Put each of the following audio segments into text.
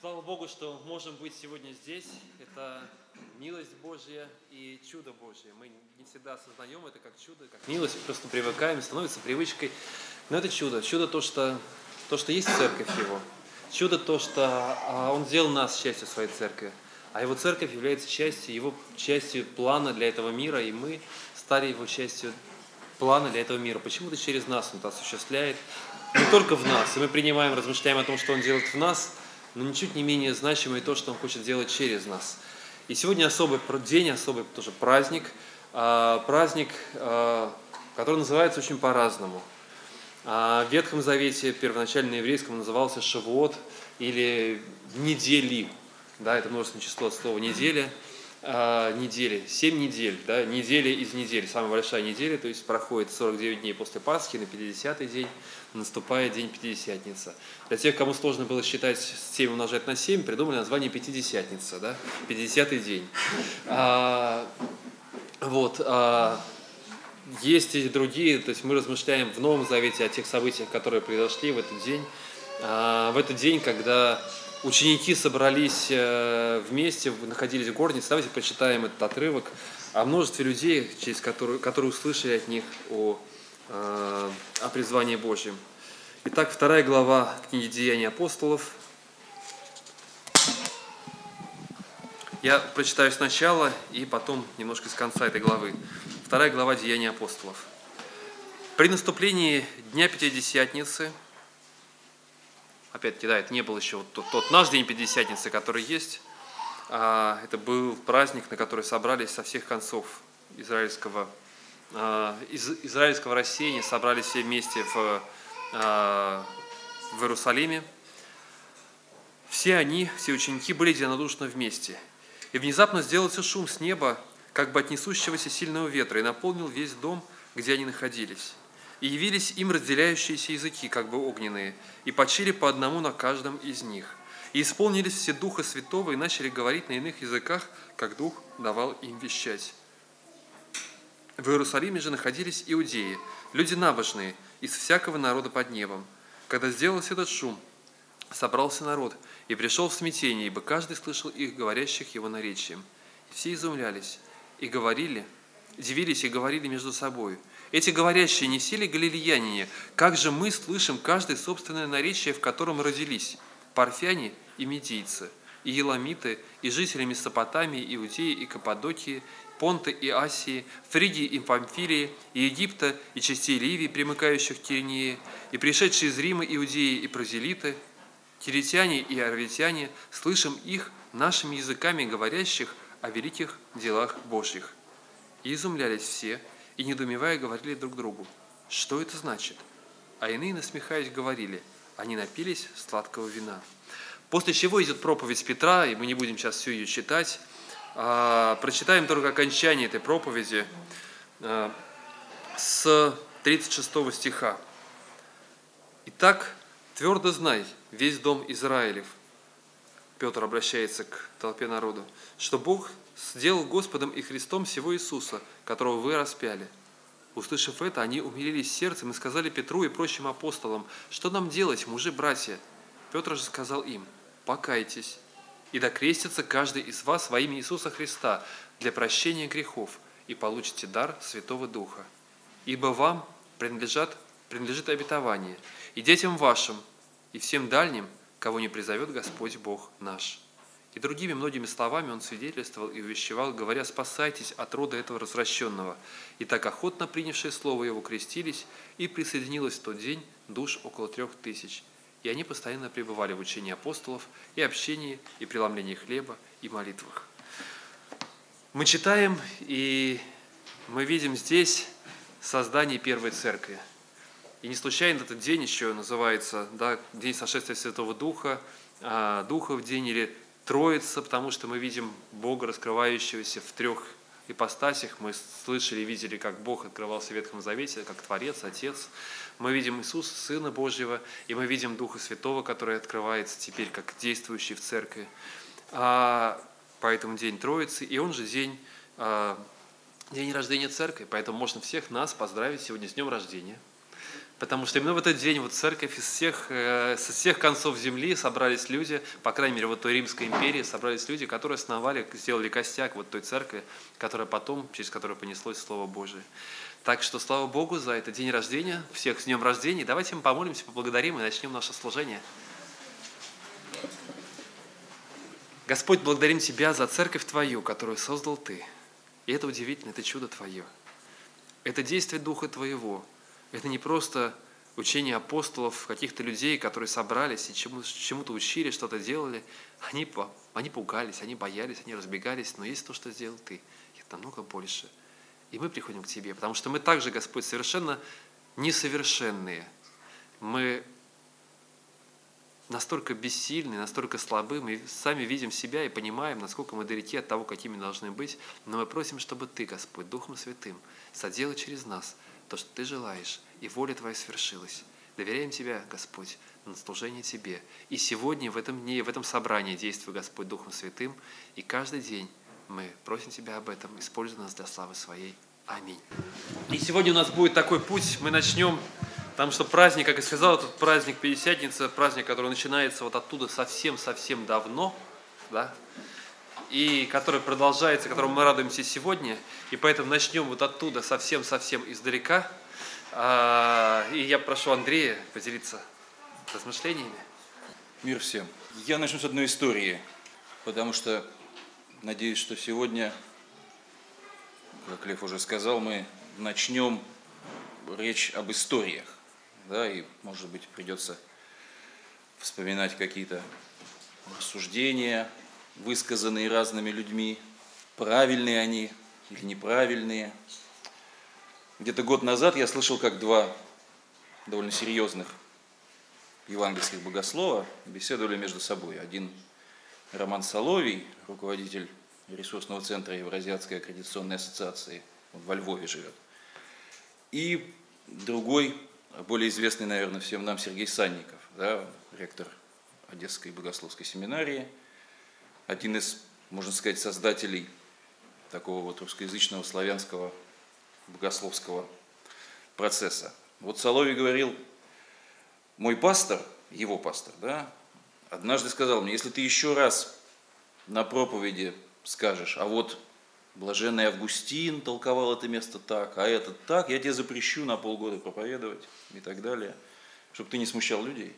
Слава Богу, что можем быть сегодня здесь. Это милость Божья и чудо Божье. Мы не всегда осознаем это как чудо, как милость, просто привыкаем, становится привычкой. Но это чудо. Чудо то, что, то, что есть церковь Его. Чудо то, что а, Он сделал нас частью своей церкви. А Его церковь является частью, Его частью плана для этого мира, и мы стали Его частью плана для этого мира. Почему-то через нас Он это осуществляет. Не только в нас. И мы принимаем, размышляем о том, что Он делает в нас – но ничуть не менее значимое то, что Он хочет сделать через нас. И сегодня особый день, особый тоже праздник, а, праздник, а, который называется очень по-разному. А, в Ветхом Завете, первоначально на еврейском, назывался Шавуот или недели. Да, это множественное число от слова неделя – э, недели, 7 недель, да, недели из недель, самая большая неделя, то есть проходит 49 дней после Пасхи, на 50-й день наступает день Пятидесятница. Для тех, кому сложно было считать 7 умножать на 7, придумали название Пятидесятница, да, 50-й день. А, вот, а, есть и другие, то есть мы размышляем в Новом Завете о тех событиях, которые произошли в этот день, а, в этот день, когда ученики собрались э, вместе, находились в горнице. Давайте почитаем этот отрывок о множестве людей, через которые, которые услышали от них о, э, о призвании Божьем. Итак, вторая глава книги «Деяния апостолов». Я прочитаю сначала и потом немножко с конца этой главы. Вторая глава «Деяния апостолов». При наступлении Дня Пятидесятницы – опять-таки, да, это не был еще вот тот, тот наш день Пятидесятницы, который есть. А, это был праздник, на который собрались со всех концов израильского, а, из, израильского рассеяния, собрались все вместе в, а, в Иерусалиме. Все они, все ученики были единодушно вместе. И внезапно сделался шум с неба, как бы от несущегося сильного ветра, и наполнил весь дом, где они находились. И явились им разделяющиеся языки, как бы огненные, и почили по одному на каждом из них. И исполнились все Духа Святого и начали говорить на иных языках, как Дух давал им вещать. В Иерусалиме же находились иудеи, люди набожные, из всякого народа под небом. Когда сделался этот шум, собрался народ и пришел в смятение, ибо каждый слышал их, говорящих его наречием. И все изумлялись и говорили, дивились и говорили между собой – эти говорящие не сели галилеяне, как же мы слышим каждое собственное наречие, в котором родились, парфяне и медийцы, и еламиты, и жители Месопотамии, Иудеи и Каппадокии, Понты и Асии, Фригии и Памфилии, и Египта, и частей Ливии, примыкающих к Киринии, и пришедшие из Рима иудеи и прозелиты, киритяне и арвитяне, слышим их нашими языками говорящих о великих делах Божьих. И изумлялись все, и, недоумевая, говорили друг другу, что это значит? А иные, насмехаясь, говорили, они напились сладкого вина. После чего идет проповедь Петра, и мы не будем сейчас всю ее читать. А, прочитаем только окончание этой проповеди а, с 36 стиха. «Итак, твердо знай, весь дом Израилев, Петр обращается к толпе народу, что Бог сделал Господом и Христом всего Иисуса, которого вы распяли. Услышав это, они умилились сердцем и сказали Петру и прочим апостолам, что нам делать, мужи-братья? Петр же сказал им, покайтесь, и докрестится каждый из вас во имя Иисуса Христа для прощения грехов, и получите дар Святого Духа. Ибо вам принадлежат, принадлежит обетование, и детям вашим, и всем дальним, кого не призовет Господь Бог наш». И другими многими словами он свидетельствовал и увещевал, говоря, «Спасайтесь от рода этого развращенного». И так охотно принявшие слово его крестились, и присоединилось в тот день душ около трех тысяч. И они постоянно пребывали в учении апостолов, и общении, и преломлении хлеба, и молитвах. Мы читаем, и мы видим здесь создание первой церкви. И не случайно этот день еще называется да, День сошествия Святого Духа, а, Духа в день или Троица, потому что мы видим Бога, раскрывающегося в трех ипостасях. Мы слышали и видели, как Бог открывался в Ветхом Завете, как Творец, Отец. Мы видим Иисуса, Сына Божьего, и мы видим Духа Святого, который открывается теперь как действующий в церкви. А, поэтому день Троицы, и он же день, а, день рождения церкви. Поэтому можно всех нас поздравить сегодня с днем рождения. Потому что именно в этот день вот церковь из всех, э, со всех концов земли собрались люди, по крайней мере, вот той Римской империи собрались люди, которые основали, сделали костяк вот той церкви, которая потом, через которую понеслось Слово Божие. Так что слава Богу за этот день рождения, всех с днем рождения. Давайте мы помолимся, поблагодарим и начнем наше служение. Господь, благодарим Тебя за церковь Твою, которую создал Ты. И это удивительно, это чудо Твое. Это действие Духа Твоего – это не просто учение апостолов, каких-то людей, которые собрались и чему, чему-то учили, что-то делали. Они, они пугались, они боялись, они разбегались, но есть то, что сделал Ты. Это намного больше. И мы приходим к Тебе, потому что мы также, Господь, совершенно несовершенные. Мы настолько бессильны, настолько слабы, мы сами видим себя и понимаем, насколько мы далеки от того, какими должны быть, но мы просим, чтобы Ты, Господь, Духом Святым, соделал через нас – то, что Ты желаешь, и воля Твоя свершилась. Доверяем Тебя, Господь, на служение Тебе. И сегодня, в этом дне, в этом собрании действуй, Господь, Духом Святым, и каждый день мы просим Тебя об этом, используй нас для славы Своей. Аминь. И сегодня у нас будет такой путь, мы начнем, потому что праздник, как я сказал, этот праздник Пятидесятница, праздник, который начинается вот оттуда совсем-совсем давно, да, и который продолжается, которому мы радуемся сегодня. И поэтому начнем вот оттуда, совсем-совсем издалека. А, и я прошу Андрея поделиться размышлениями. Мир всем. Я начну с одной истории, потому что надеюсь, что сегодня, как Лев уже сказал, мы начнем речь об историях. Да, и, может быть, придется вспоминать какие-то рассуждения, высказанные разными людьми, правильные они или неправильные. Где-то год назад я слышал, как два довольно серьезных евангельских богослова беседовали между собой. Один Роман Соловий, руководитель ресурсного центра Евразиатской аккредитационной ассоциации, он во Львове живет. И другой, более известный, наверное, всем нам Сергей Санников, да, ректор Одесской богословской семинарии – один из, можно сказать, создателей такого вот русскоязычного славянского богословского процесса. Вот Соловий говорил, мой пастор, его пастор, да, однажды сказал мне, если ты еще раз на проповеди скажешь, а вот блаженный Августин толковал это место так, а этот так, я тебе запрещу на полгода проповедовать и так далее, чтобы ты не смущал людей.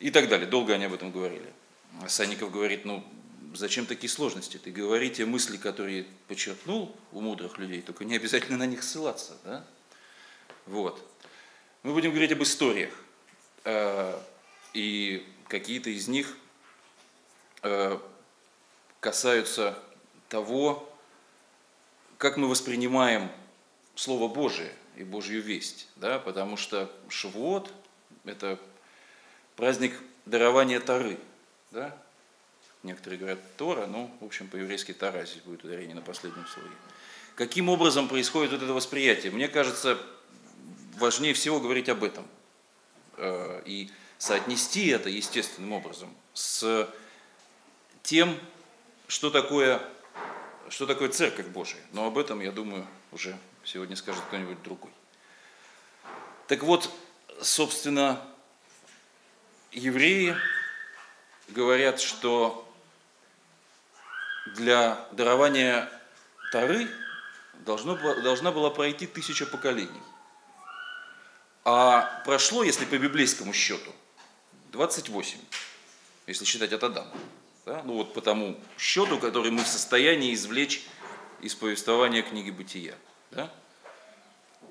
И так далее. Долго они об этом говорили. Санников говорит, ну, зачем такие сложности? Ты говори те мысли, которые подчеркнул у мудрых людей, только не обязательно на них ссылаться. Да? Вот. Мы будем говорить об историях. Э, и какие-то из них э, касаются того, как мы воспринимаем Слово Божие и Божью весть. Да? Потому что Шивот – это праздник дарования Тары – да? Некоторые говорят Тора, но, в общем, по-еврейски Тара, здесь будет ударение на последнем слове. Каким образом происходит вот это восприятие? Мне кажется, важнее всего говорить об этом э, и соотнести это естественным образом с тем, что такое, что такое Церковь Божия. Но об этом, я думаю, уже сегодня скажет кто-нибудь другой. Так вот, собственно, евреи говорят, что для дарования Тары должно, должна была пройти тысяча поколений. А прошло, если по библейскому счету, 28, если считать от Адама. Да? Ну вот по тому счету, который мы в состоянии извлечь из повествования книги Бытия. Да?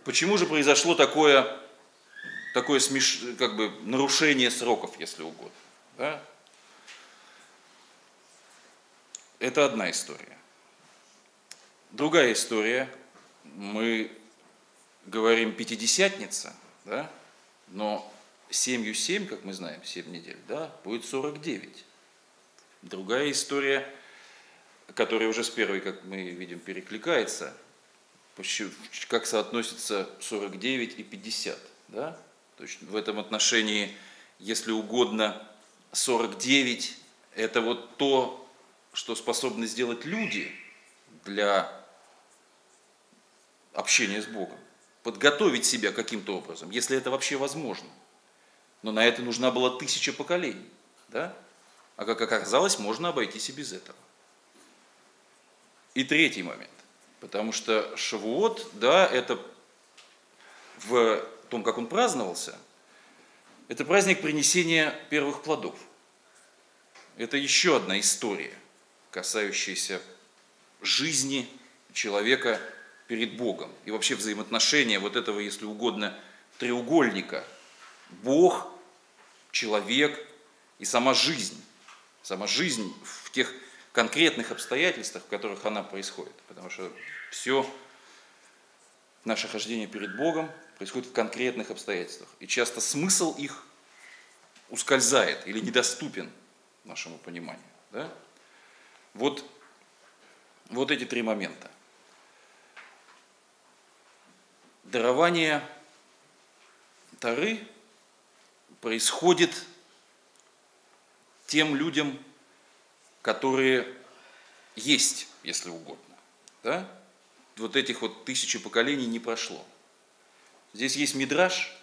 Почему же произошло такое, такое смеш... как бы нарушение сроков, если угодно? Да? Это одна история. Другая история, мы говорим пятидесятница, да? но семью семь, как мы знаем, семь недель, да, будет 49. Другая история, которая уже с первой, как мы видим, перекликается, как соотносится 49 и 50. Да? То есть в этом отношении, если угодно, 49 – это вот то, что способны сделать люди для общения с Богом. подготовить себя каким-то образом, если это вообще возможно. Но на это нужна была тысяча поколений. Да? А как оказалось, можно обойтись и без этого. И третий момент. Потому что Шавуот, да, это в том, как он праздновался, это праздник принесения первых плодов. Это еще одна история, касающаяся жизни человека перед Богом и вообще взаимоотношения вот этого, если угодно, треугольника. Бог, человек и сама жизнь. Сама жизнь в тех конкретных обстоятельствах, в которых она происходит. Потому что все наше хождение перед Богом происходит в конкретных обстоятельствах. И часто смысл их ускользает или недоступен нашему пониманию. Да? Вот, вот эти три момента. Дарование Тары происходит тем людям, которые есть, если угодно. Да? Вот этих вот тысячи поколений не прошло. Здесь есть мидраж,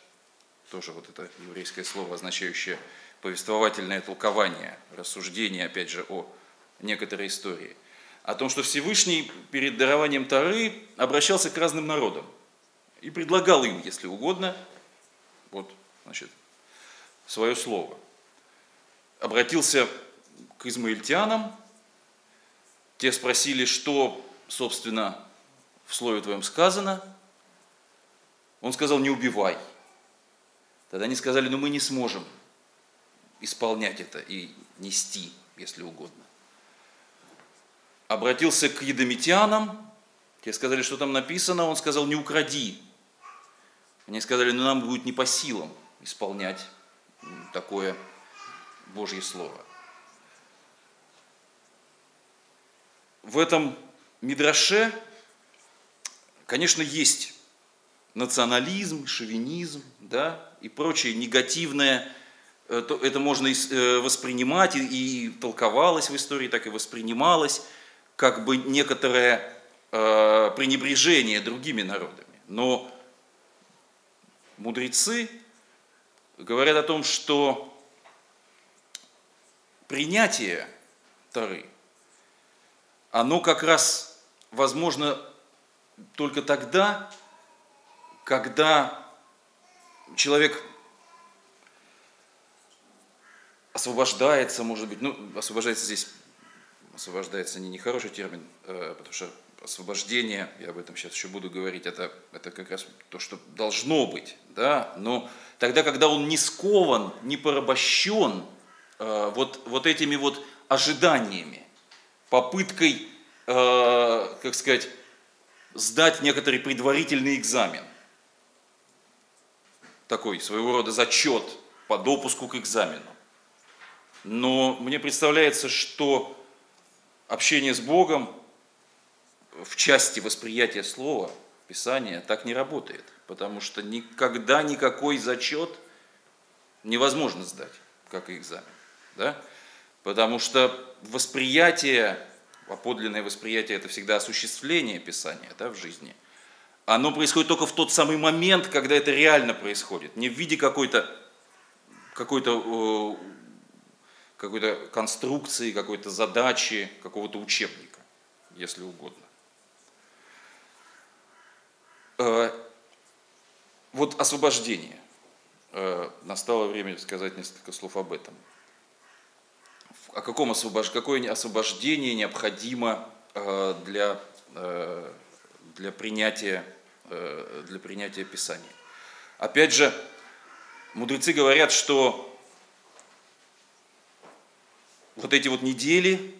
тоже вот это еврейское слово, означающее повествовательное толкование, рассуждение, опять же, о некоторой истории. О том, что Всевышний перед дарованием Тары обращался к разным народам и предлагал им, если угодно, вот, значит, свое слово. Обратился к измаильтянам, те спросили, что, собственно, в слове твоем сказано. Он сказал, не убивай. Тогда они сказали, ну мы не сможем исполнять это и нести, если угодно. Обратился к едомитянам, те сказали, что там написано, он сказал, не укради. Они сказали, ну нам будет не по силам исполнять такое Божье Слово. в этом Мидраше, конечно, есть национализм, шовинизм, да, и прочее негативное, э, это можно э, воспринимать и, и толковалось в истории, так и воспринималось, как бы некоторое э, пренебрежение другими народами. Но мудрецы говорят о том, что принятие Тары – оно как раз возможно только тогда, когда человек освобождается, может быть, ну, освобождается здесь, освобождается не нехороший термин, э, потому что освобождение, я об этом сейчас еще буду говорить, это, это как раз то, что должно быть, да, но тогда, когда он не скован, не порабощен э, вот, вот этими вот ожиданиями, попыткой, э, как сказать, сдать некоторый предварительный экзамен. Такой своего рода зачет по допуску к экзамену. Но мне представляется, что общение с Богом в части восприятия слова, Писания, так не работает. Потому что никогда никакой зачет невозможно сдать, как и экзамен. Да? Потому что восприятие, а подлинное восприятие это всегда осуществление Писания да, в жизни, оно происходит только в тот самый момент, когда это реально происходит, не в виде какой-то какой-то какой-то конструкции, какой-то задачи, какого-то учебника, если угодно. Э, вот освобождение. Э, настало время сказать несколько слов об этом о каком освобож... какое освобождение необходимо э, для, для, принятия, для принятия Писания. Опять же, мудрецы говорят, что вот эти вот недели,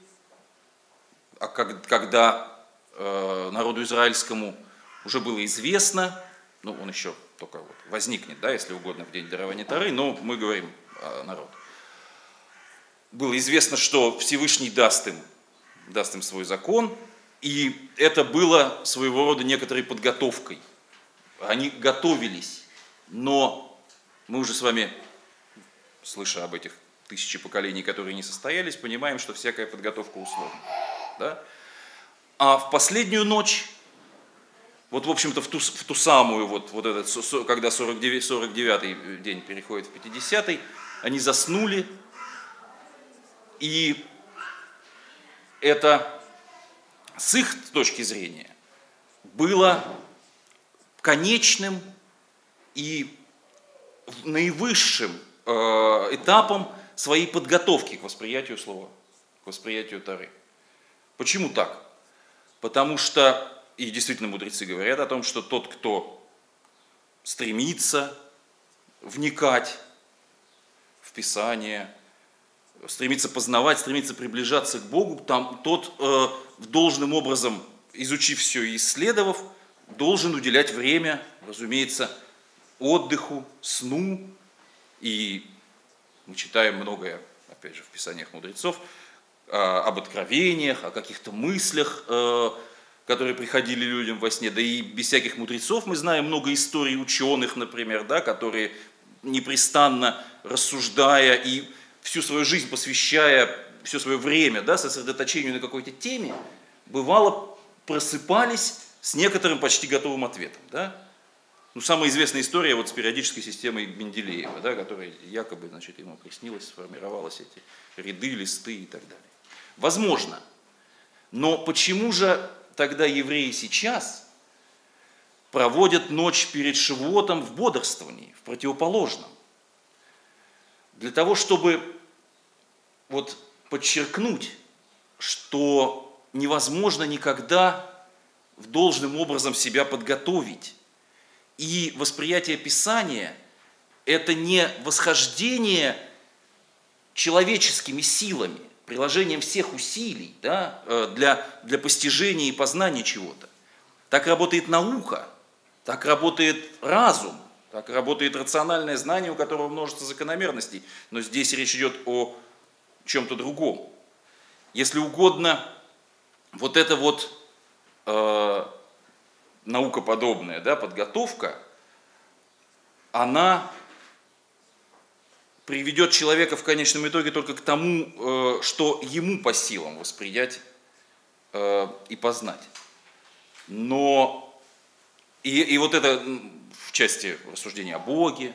а когда народу израильскому уже было известно, ну он еще только вот возникнет, да, если угодно, в день дарования Тары, но мы говорим о народу было известно, что Всевышний даст им, даст им свой закон, и это было своего рода некоторой подготовкой. Они готовились, но мы уже с вами, слыша об этих тысячи поколений, которые не состоялись, понимаем, что всякая подготовка условна. Да? А в последнюю ночь вот, в общем-то, в ту, в ту самую, вот, вот этот, когда 49, 49 день переходит в 50 они заснули, и это с их точки зрения было конечным и наивысшим э, этапом своей подготовки к восприятию слова, к восприятию Тары. Почему так? Потому что, и действительно мудрецы говорят о том, что тот, кто стремится вникать в Писание, стремится познавать, стремится приближаться к Богу, там тот э, должным образом, изучив все и исследовав, должен уделять время, разумеется, отдыху, сну. И мы читаем многое, опять же, в Писаниях мудрецов, э, об откровениях, о каких-то мыслях, э, которые приходили людям во сне. Да и без всяких мудрецов мы знаем много историй ученых, например, да, которые непрестанно рассуждая и всю свою жизнь посвящая все свое время да, сосредоточению на какой-то теме, бывало просыпались с некоторым почти готовым ответом. Да? Ну, самая известная история вот с периодической системой Менделеева, да, которая якобы значит, ему приснилась, сформировалась эти ряды, листы и так далее. Возможно. Но почему же тогда евреи сейчас проводят ночь перед Шивотом в бодрствовании, в противоположном? Для того, чтобы вот подчеркнуть, что невозможно никогда в должным образом себя подготовить. И восприятие Писания – это не восхождение человеческими силами, приложением всех усилий да, э, для, для постижения и познания чего-то. Так работает наука, так работает разум, так работает рациональное знание, у которого множество закономерностей. Но здесь речь идет о чем-то другом. Если угодно, вот эта вот э, наукоподобная да, подготовка, она приведет человека в конечном итоге только к тому, э, что ему по силам воспринять э, и познать. Но и, и вот это в части рассуждения о Боге,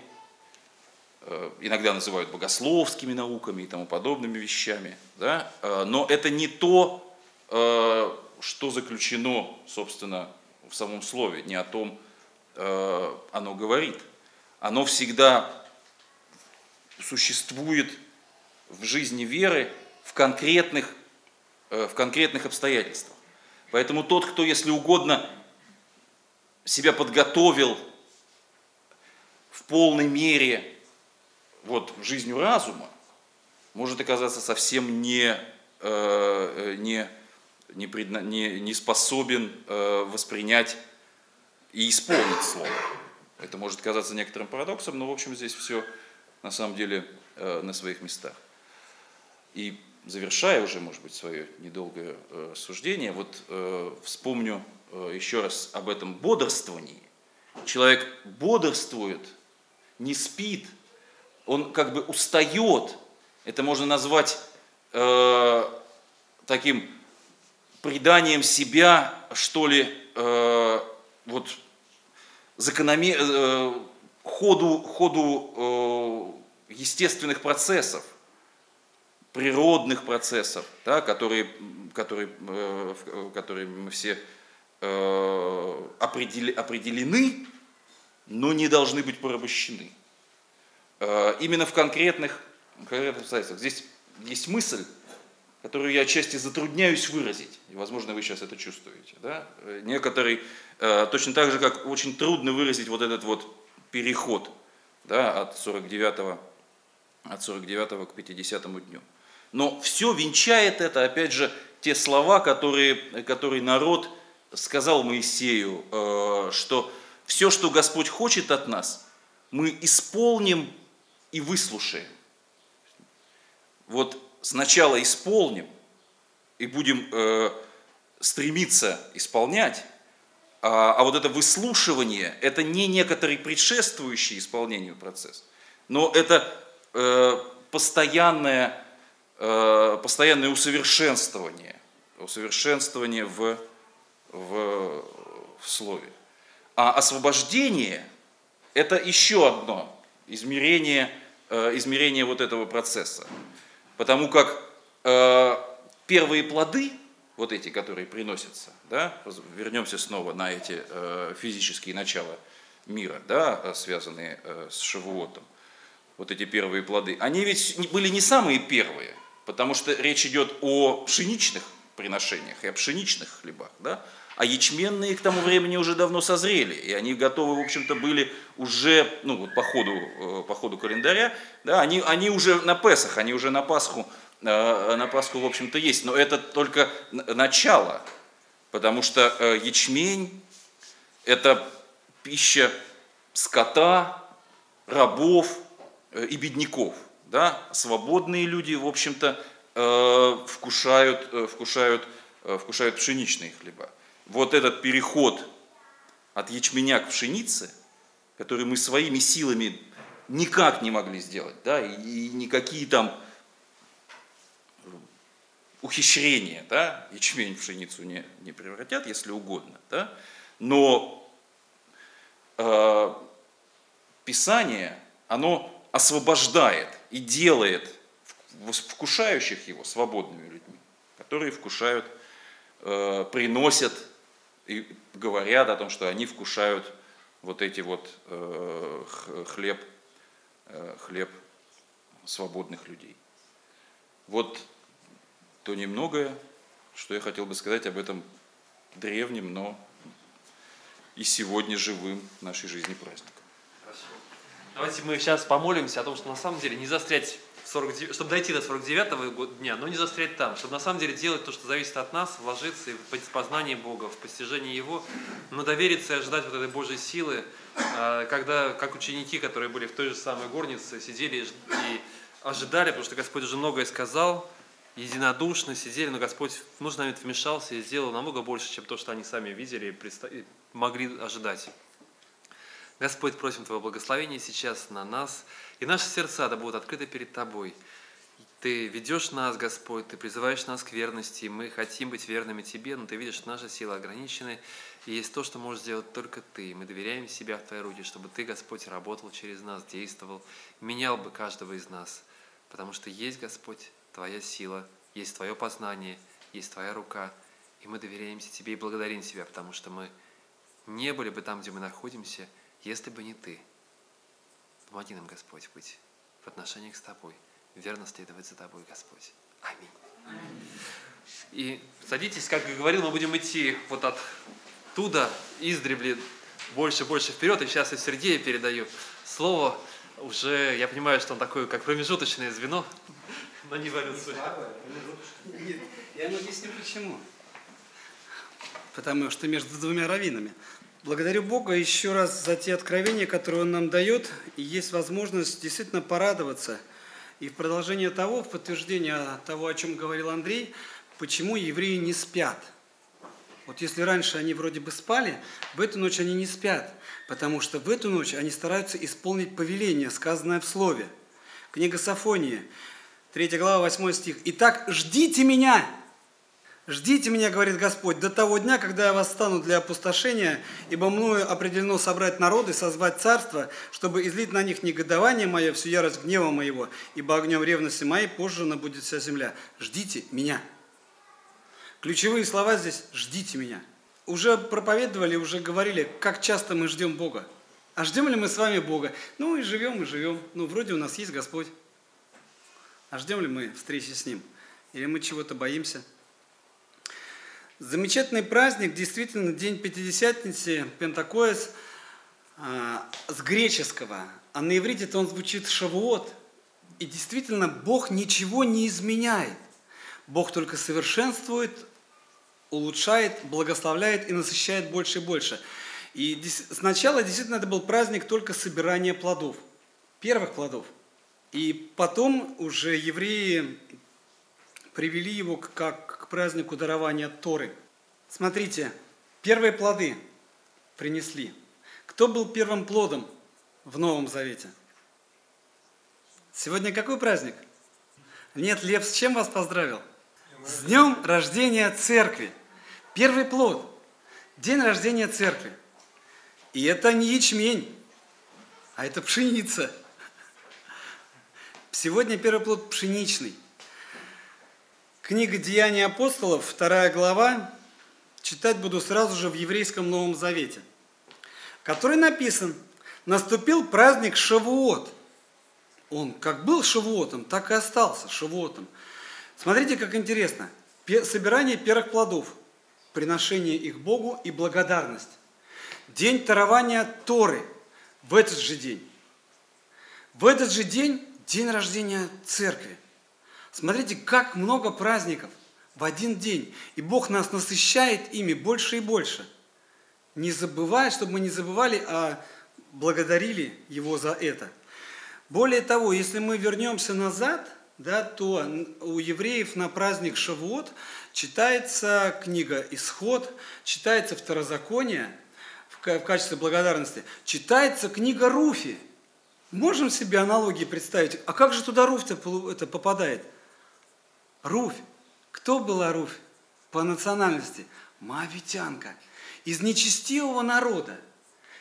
Э, иногда называют богословскими науками и тому подобными вещами, да? Но это не то, что заключено, собственно, в самом слове, не о том оно говорит. Оно всегда существует в жизни веры в конкретных, в конкретных обстоятельствах. Поэтому тот, кто, если угодно, себя подготовил в полной мере вот, жизнью разума может оказаться совсем не, э, не, не, предна, не, не способен э, воспринять и исполнить слово. Это может казаться некоторым парадоксом, но в общем здесь все на самом деле э, на своих местах. И завершая уже, может быть, свое недолгое э, суждение, вот э, вспомню э, еще раз об этом бодрствовании. Человек бодрствует, не спит, он как бы устает. Это можно назвать э, таким преданием себя, что ли, э, вот закономер, э, ходу, ходу э, естественных процессов, природных процессов, да, которые, которые, э, которые мы все э, определены, но не должны быть порабощены. Э, именно в конкретных, конкретных обстоятельствах. Здесь есть мысль, которую я отчасти затрудняюсь выразить, и, возможно, вы сейчас это чувствуете. Да? Э, некоторый, э, точно так же, как очень трудно выразить вот этот вот переход да, от 49 от 49 к 50 дню. Но все венчает это, опять же, те слова, которые, которые народ сказал Моисею, что все, что Господь хочет от нас, мы исполним и выслушаем. Вот сначала исполним и будем э, стремиться исполнять, а, а вот это выслушивание, это не некоторый предшествующий исполнению процесс, но это э, постоянное, э, постоянное усовершенствование, усовершенствование в, в, в слове. А освобождение – это еще одно измерение, э, измерение вот этого процесса. Потому как э, первые плоды, вот эти, которые приносятся, да, вернемся снова на эти э, физические начала мира, да, связанные э, с Шавуотом, вот эти первые плоды, они ведь были не самые первые, потому что речь идет о пшеничных приношениях и о пшеничных хлебах, да, а ячменные к тому времени уже давно созрели, и они готовы, в общем-то, были уже, ну вот по ходу, э, по ходу календаря, да, они, они уже на Песах, они уже на Пасху, э, на Пасху, в общем-то, есть, но это только начало, потому что э, ячмень – это пища скота, рабов и бедняков, да, свободные люди, в общем-то, вкушают, вкушают, вкушают пшеничные хлеба вот этот переход от ячменя к пшенице, который мы своими силами никак не могли сделать, да, и, никакие там ухищрения, да, ячмень в пшеницу не, не превратят, если угодно, да, но э, Писание, оно освобождает и делает вкушающих его свободными людьми, которые вкушают, э, приносят и говорят о том, что они вкушают вот эти вот э, хлеб, э, хлеб свободных людей. Вот то немногое, что я хотел бы сказать об этом древнем, но и сегодня живым нашей жизни праздником. Давайте мы сейчас помолимся о том, что на самом деле не застрять 49, чтобы дойти до 49-го дня, но не застрять там, чтобы на самом деле делать то, что зависит от нас, вложиться в познание Бога, в постижение Его, но довериться и ожидать вот этой Божьей силы, а, когда, как ученики, которые были в той же самой горнице, сидели и ожидали, потому что Господь уже многое сказал, единодушно сидели, но Господь в нужный момент вмешался и сделал намного больше, чем то, что они сами видели и могли ожидать. Господь, просим Твоего благословения сейчас на нас, и наши сердца да будут открыты перед Тобой. Ты ведешь нас, Господь, Ты призываешь нас к верности, мы хотим быть верными Тебе, но Ты видишь, что наши силы ограничены, и есть то, что можешь сделать только Ты. Мы доверяем себя в Твои руки, чтобы Ты, Господь, работал через нас, действовал, менял бы каждого из нас, потому что есть, Господь, Твоя сила, есть Твое познание, есть Твоя рука, и мы доверяемся Тебе и благодарим Тебя, потому что мы не были бы там, где мы находимся, если бы не Ты. Помоги нам, Господь, быть в отношениях с Тобой, верно следовать за Тобой, Господь. Аминь. И садитесь, как я говорил, мы будем идти вот оттуда, издревле, больше больше вперед. И сейчас я Сергею передаю слово. Уже я понимаю, что он такое, как промежуточное звено, но не эволюцию. Нет, я объясню почему. Потому что между двумя раввинами – Благодарю Бога еще раз за те откровения, которые Он нам дает, и есть возможность действительно порадоваться. И в продолжение того, в подтверждение того, о чем говорил Андрей, почему евреи не спят. Вот если раньше они вроде бы спали, в эту ночь они не спят, потому что в эту ночь они стараются исполнить повеление, сказанное в Слове. Книга Сафония, 3 глава, 8 стих. «Итак, ждите меня, Ждите меня, говорит Господь, до того дня, когда я восстану для опустошения, ибо мною определено собрать народы, созвать царство, чтобы излить на них негодование мое, всю ярость гнева моего, ибо огнем ревности моей пожжена будет вся земля. Ждите меня. Ключевые слова здесь «ждите меня». Уже проповедовали, уже говорили, как часто мы ждем Бога. А ждем ли мы с вами Бога? Ну и живем, и живем. Ну, вроде у нас есть Господь. А ждем ли мы встречи с Ним? Или мы чего-то боимся? Замечательный праздник, действительно, День Пятидесятницы, Пентакоис, а, с греческого, а на иврите он звучит Шавуот. И действительно, Бог ничего не изменяет. Бог только совершенствует, улучшает, благословляет и насыщает больше и больше. И сначала действительно это был праздник только собирания плодов, первых плодов. И потом уже евреи привели его как празднику дарования Торы. Смотрите, первые плоды принесли. Кто был первым плодом в Новом Завете? Сегодня какой праздник? Нет, Лев с чем вас поздравил? С днем рождения церкви. Первый плод. День рождения церкви. И это не ячмень, а это пшеница. Сегодня первый плод пшеничный. Книга «Деяния апостолов», вторая глава, читать буду сразу же в еврейском Новом Завете, который написан «Наступил праздник Шавуот». Он как был Шавуотом, так и остался Шавуотом. Смотрите, как интересно. Собирание первых плодов, приношение их Богу и благодарность. День тарования Торы в этот же день. В этот же день день рождения церкви. Смотрите, как много праздников в один день. И Бог нас насыщает ими больше и больше. Не забывая, чтобы мы не забывали, а благодарили Его за это. Более того, если мы вернемся назад, да, то у евреев на праздник Шавуот читается книга «Исход», читается Второзаконие в качестве благодарности, читается книга Руфи. Можем себе аналогии представить? А как же туда Руфь-то попадает? Руфь. Кто была Руфь по национальности? Моавитянка. Из нечестивого народа.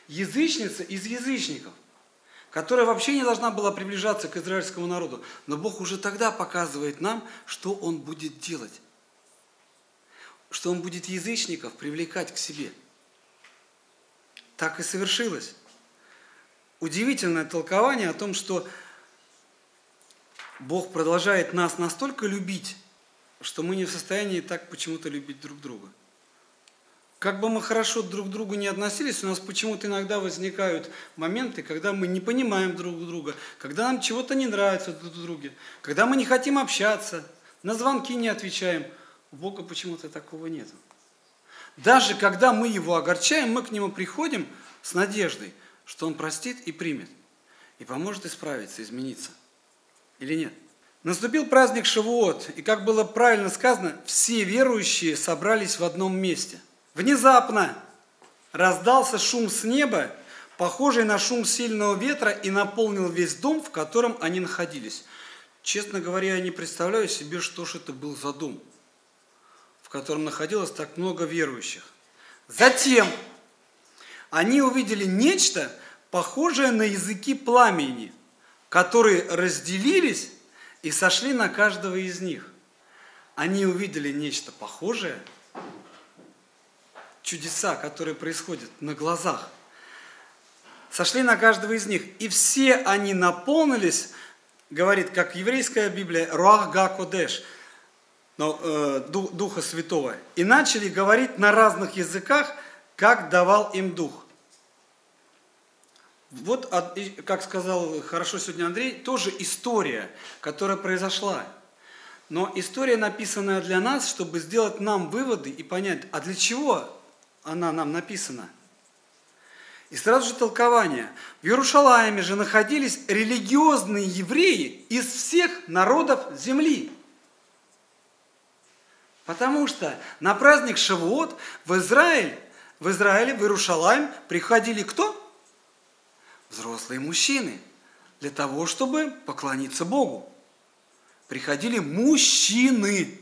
Язычница из язычников которая вообще не должна была приближаться к израильскому народу. Но Бог уже тогда показывает нам, что Он будет делать. Что Он будет язычников привлекать к себе. Так и совершилось. Удивительное толкование о том, что Бог продолжает нас настолько любить, что мы не в состоянии так почему-то любить друг друга. Как бы мы хорошо друг к другу не относились, у нас почему-то иногда возникают моменты, когда мы не понимаем друг друга, когда нам чего-то не нравится друг друге, когда мы не хотим общаться, на звонки не отвечаем. У Бога почему-то такого нет. Даже когда мы Его огорчаем, мы к Нему приходим с надеждой, что Он простит и примет, и поможет исправиться, измениться или нет? Наступил праздник Шавуот, и, как было правильно сказано, все верующие собрались в одном месте. Внезапно раздался шум с неба, похожий на шум сильного ветра, и наполнил весь дом, в котором они находились. Честно говоря, я не представляю себе, что же это был за дом, в котором находилось так много верующих. Затем они увидели нечто, похожее на языки пламени – которые разделились и сошли на каждого из них. Они увидели нечто похожее, чудеса, которые происходят на глазах. Сошли на каждого из них, и все они наполнились, говорит, как еврейская Библия, Руах Га Кодеш, но, э, Духа Святого, и начали говорить на разных языках, как давал им Дух. Вот, как сказал хорошо сегодня Андрей, тоже история, которая произошла. Но история, написанная для нас, чтобы сделать нам выводы и понять, а для чего она нам написана. И сразу же толкование. В Иерушалайме же находились религиозные евреи из всех народов земли. Потому что на праздник Шавуот в Израиль, в Израиле, в Иерушалайм приходили кто? Взрослые мужчины для того, чтобы поклониться Богу. Приходили мужчины.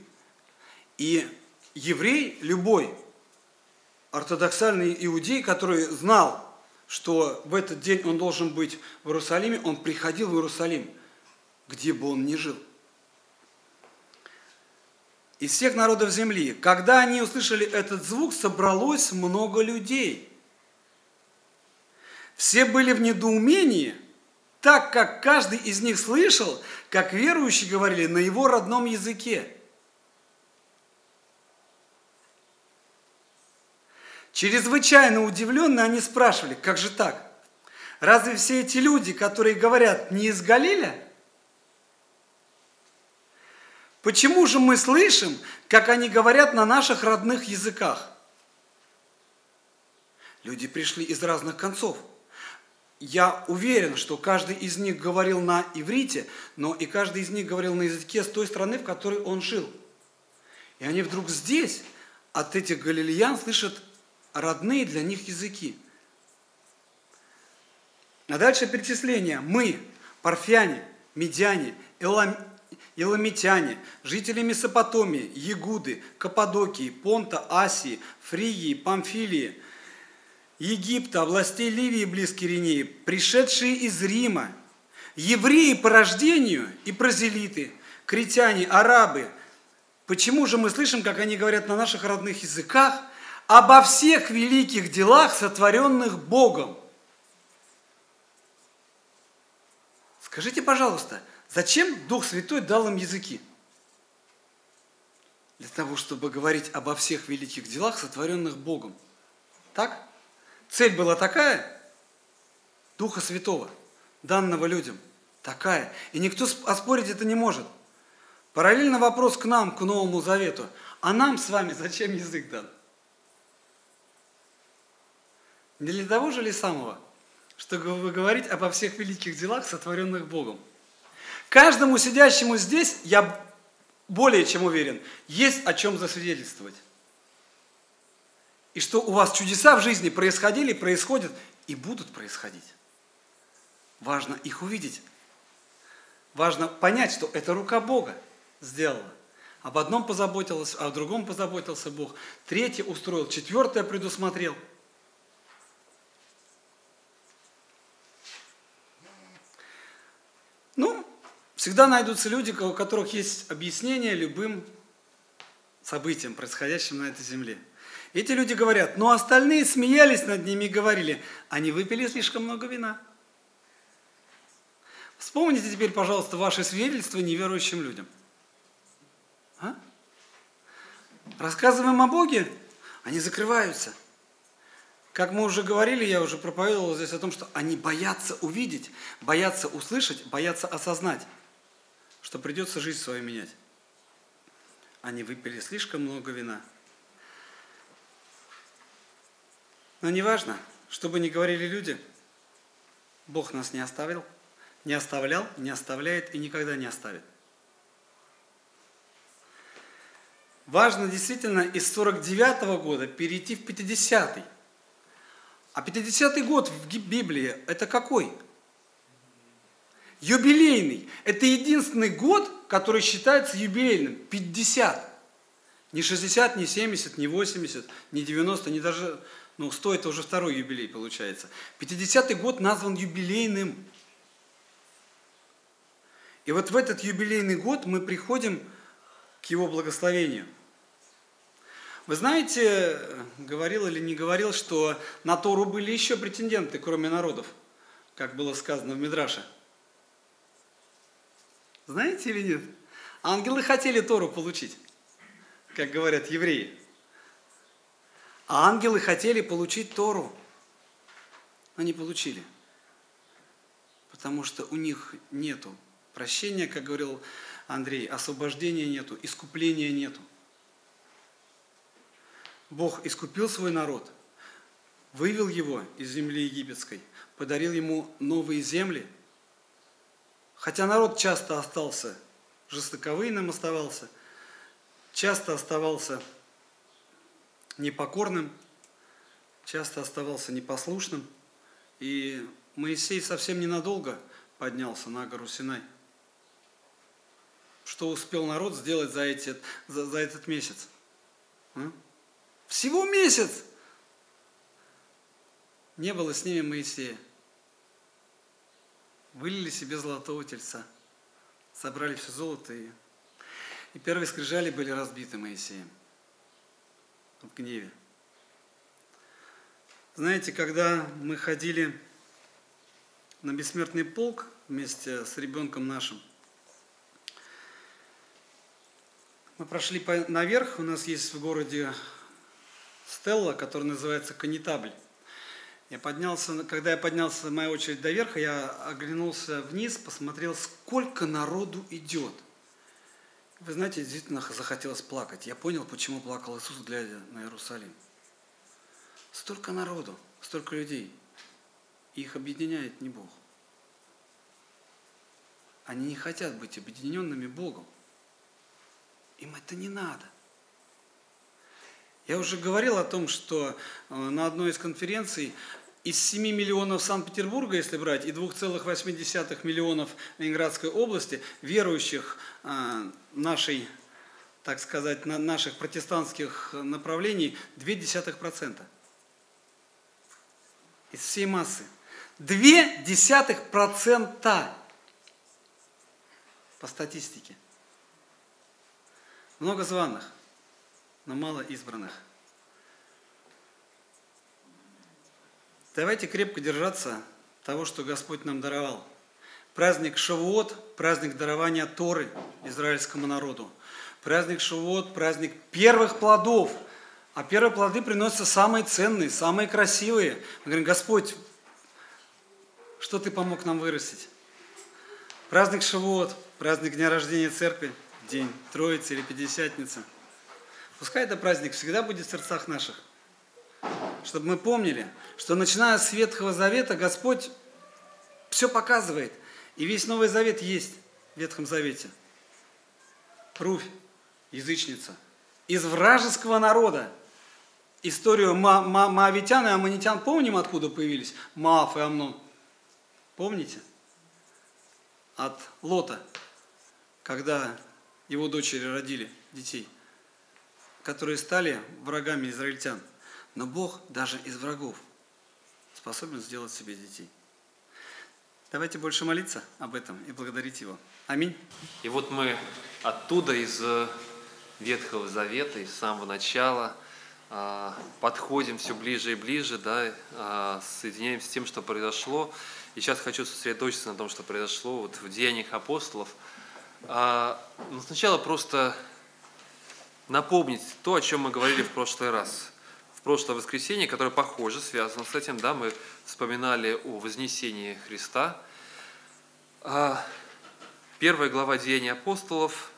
И еврей, любой ортодоксальный иудей, который знал, что в этот день он должен быть в Иерусалиме, он приходил в Иерусалим, где бы он ни жил. Из всех народов земли, когда они услышали этот звук, собралось много людей – все были в недоумении, так как каждый из них слышал, как верующие говорили на его родном языке. Чрезвычайно удивленно они спрашивали, как же так? Разве все эти люди, которые говорят, не из Галиля? Почему же мы слышим, как они говорят на наших родных языках? Люди пришли из разных концов – я уверен, что каждый из них говорил на иврите, но и каждый из них говорил на языке с той страны, в которой он жил. И они вдруг здесь от этих галилеян слышат родные для них языки. А дальше перечисление. Мы, парфяне, медяне, элам, Еламитяне, жители Месопотомии, Ягуды, Каппадокии, Понта, Асии, Фригии, Памфилии – Египта, областей Ливии близ Киринеи, пришедшие из Рима, евреи по рождению и прозелиты, критяне, арабы. Почему же мы слышим, как они говорят на наших родных языках, обо всех великих делах, сотворенных Богом? Скажите, пожалуйста, зачем Дух Святой дал им языки? Для того, чтобы говорить обо всех великих делах, сотворенных Богом. Так? Цель была такая, Духа Святого, данного людям, такая. И никто оспорить это не может. Параллельно вопрос к нам, к Новому Завету. А нам с вами зачем язык дан? Не для того же ли самого, чтобы говорить обо всех великих делах, сотворенных Богом? Каждому сидящему здесь, я более чем уверен, есть о чем засвидетельствовать и что у вас чудеса в жизни происходили, происходят и будут происходить. Важно их увидеть. Важно понять, что это рука Бога сделала. Об одном позаботился, а о другом позаботился Бог. Третье устроил, четвертое предусмотрел. Ну, всегда найдутся люди, у которых есть объяснение любым событиям, происходящим на этой земле – эти люди говорят, но остальные смеялись над ними и говорили, они выпили слишком много вина. Вспомните теперь, пожалуйста, ваши свидетельства неверующим людям. А? Рассказываем о Боге, они закрываются. Как мы уже говорили, я уже проповедовал здесь о том, что они боятся увидеть, боятся услышать, боятся осознать, что придется жизнь свою менять. Они выпили слишком много вина – Но неважно, что бы ни говорили люди, Бог нас не оставил, не оставлял, не оставляет и никогда не оставит. Важно действительно из 49 -го года перейти в 50-й. А 50-й год в Библии это какой? Юбилейный. Это единственный год, который считается юбилейным. 50. Не 60, не 70, не 80, не 90, не даже ну, 100 это уже второй юбилей получается. 50-й год назван юбилейным. И вот в этот юбилейный год мы приходим к его благословению. Вы знаете, говорил или не говорил, что на Тору были еще претенденты, кроме народов, как было сказано в Мидраше? Знаете или нет? Ангелы хотели Тору получить, как говорят евреи. А ангелы хотели получить Тору, но не получили. Потому что у них нету прощения, как говорил Андрей, освобождения нету, искупления нету. Бог искупил свой народ, вывел его из земли египетской, подарил ему новые земли. Хотя народ часто остался жестоковыйным оставался, часто оставался непокорным, часто оставался непослушным. И Моисей совсем ненадолго поднялся на гору Синай. Что успел народ сделать за, эти, за, за этот месяц? А? Всего месяц! Не было с ними Моисея. Вылили себе золотого тельца. Собрали все золото и, и первые скрижали были разбиты Моисеем в гневе. Знаете, когда мы ходили на бессмертный полк вместе с ребенком нашим, мы прошли наверх, у нас есть в городе стелла, которая называется канитабль. Я поднялся, когда я поднялся, моя очередь до верха, я оглянулся вниз, посмотрел, сколько народу идет – вы знаете, действительно захотелось плакать. Я понял, почему плакал Иисус, глядя на Иерусалим. Столько народу, столько людей. их объединяет не Бог. Они не хотят быть объединенными Богом. Им это не надо. Я уже говорил о том, что э, на одной из конференций из 7 миллионов Санкт-Петербурга, если брать, и 2,8 миллионов Ленинградской области, верующих а, нашей, так сказать, наших протестантских направлений, 0,2%. из всей массы. Две десятых процента по статистике. Много званых, но мало избранных. Давайте крепко держаться того, что Господь нам даровал. Праздник Шавуот, праздник дарования Торы израильскому народу. Праздник Шавуот, праздник первых плодов. А первые плоды приносятся самые ценные, самые красивые. Мы говорим, Господь, что Ты помог нам вырастить? Праздник Шавуот, праздник дня рождения церкви, день Троицы или Пятидесятницы. Пускай это праздник всегда будет в сердцах наших. Чтобы мы помнили, что начиная с Ветхого Завета Господь все показывает. И весь Новый Завет есть в Ветхом Завете. Руфь, язычница, из вражеского народа. Историю ма- ма- Моавитян и Аммонитян помним, откуда появились? Маав и Амнон. Помните? От Лота, когда его дочери родили детей, которые стали врагами израильтян. Но Бог даже из врагов способен сделать себе детей. Давайте больше молиться об этом и благодарить Его. Аминь. И вот мы оттуда, из э, Ветхого Завета, из самого начала, а, подходим все ближе и ближе, да, а, соединяемся с тем, что произошло. И сейчас хочу сосредоточиться на том, что произошло вот в Деяниях апостолов. А, Но сначала просто напомнить то, о чем мы говорили в прошлый раз. В прошлое воскресенье, которое похоже, связано с этим, да, мы вспоминали о вознесении Христа. А, Первая глава Деяний апостолов,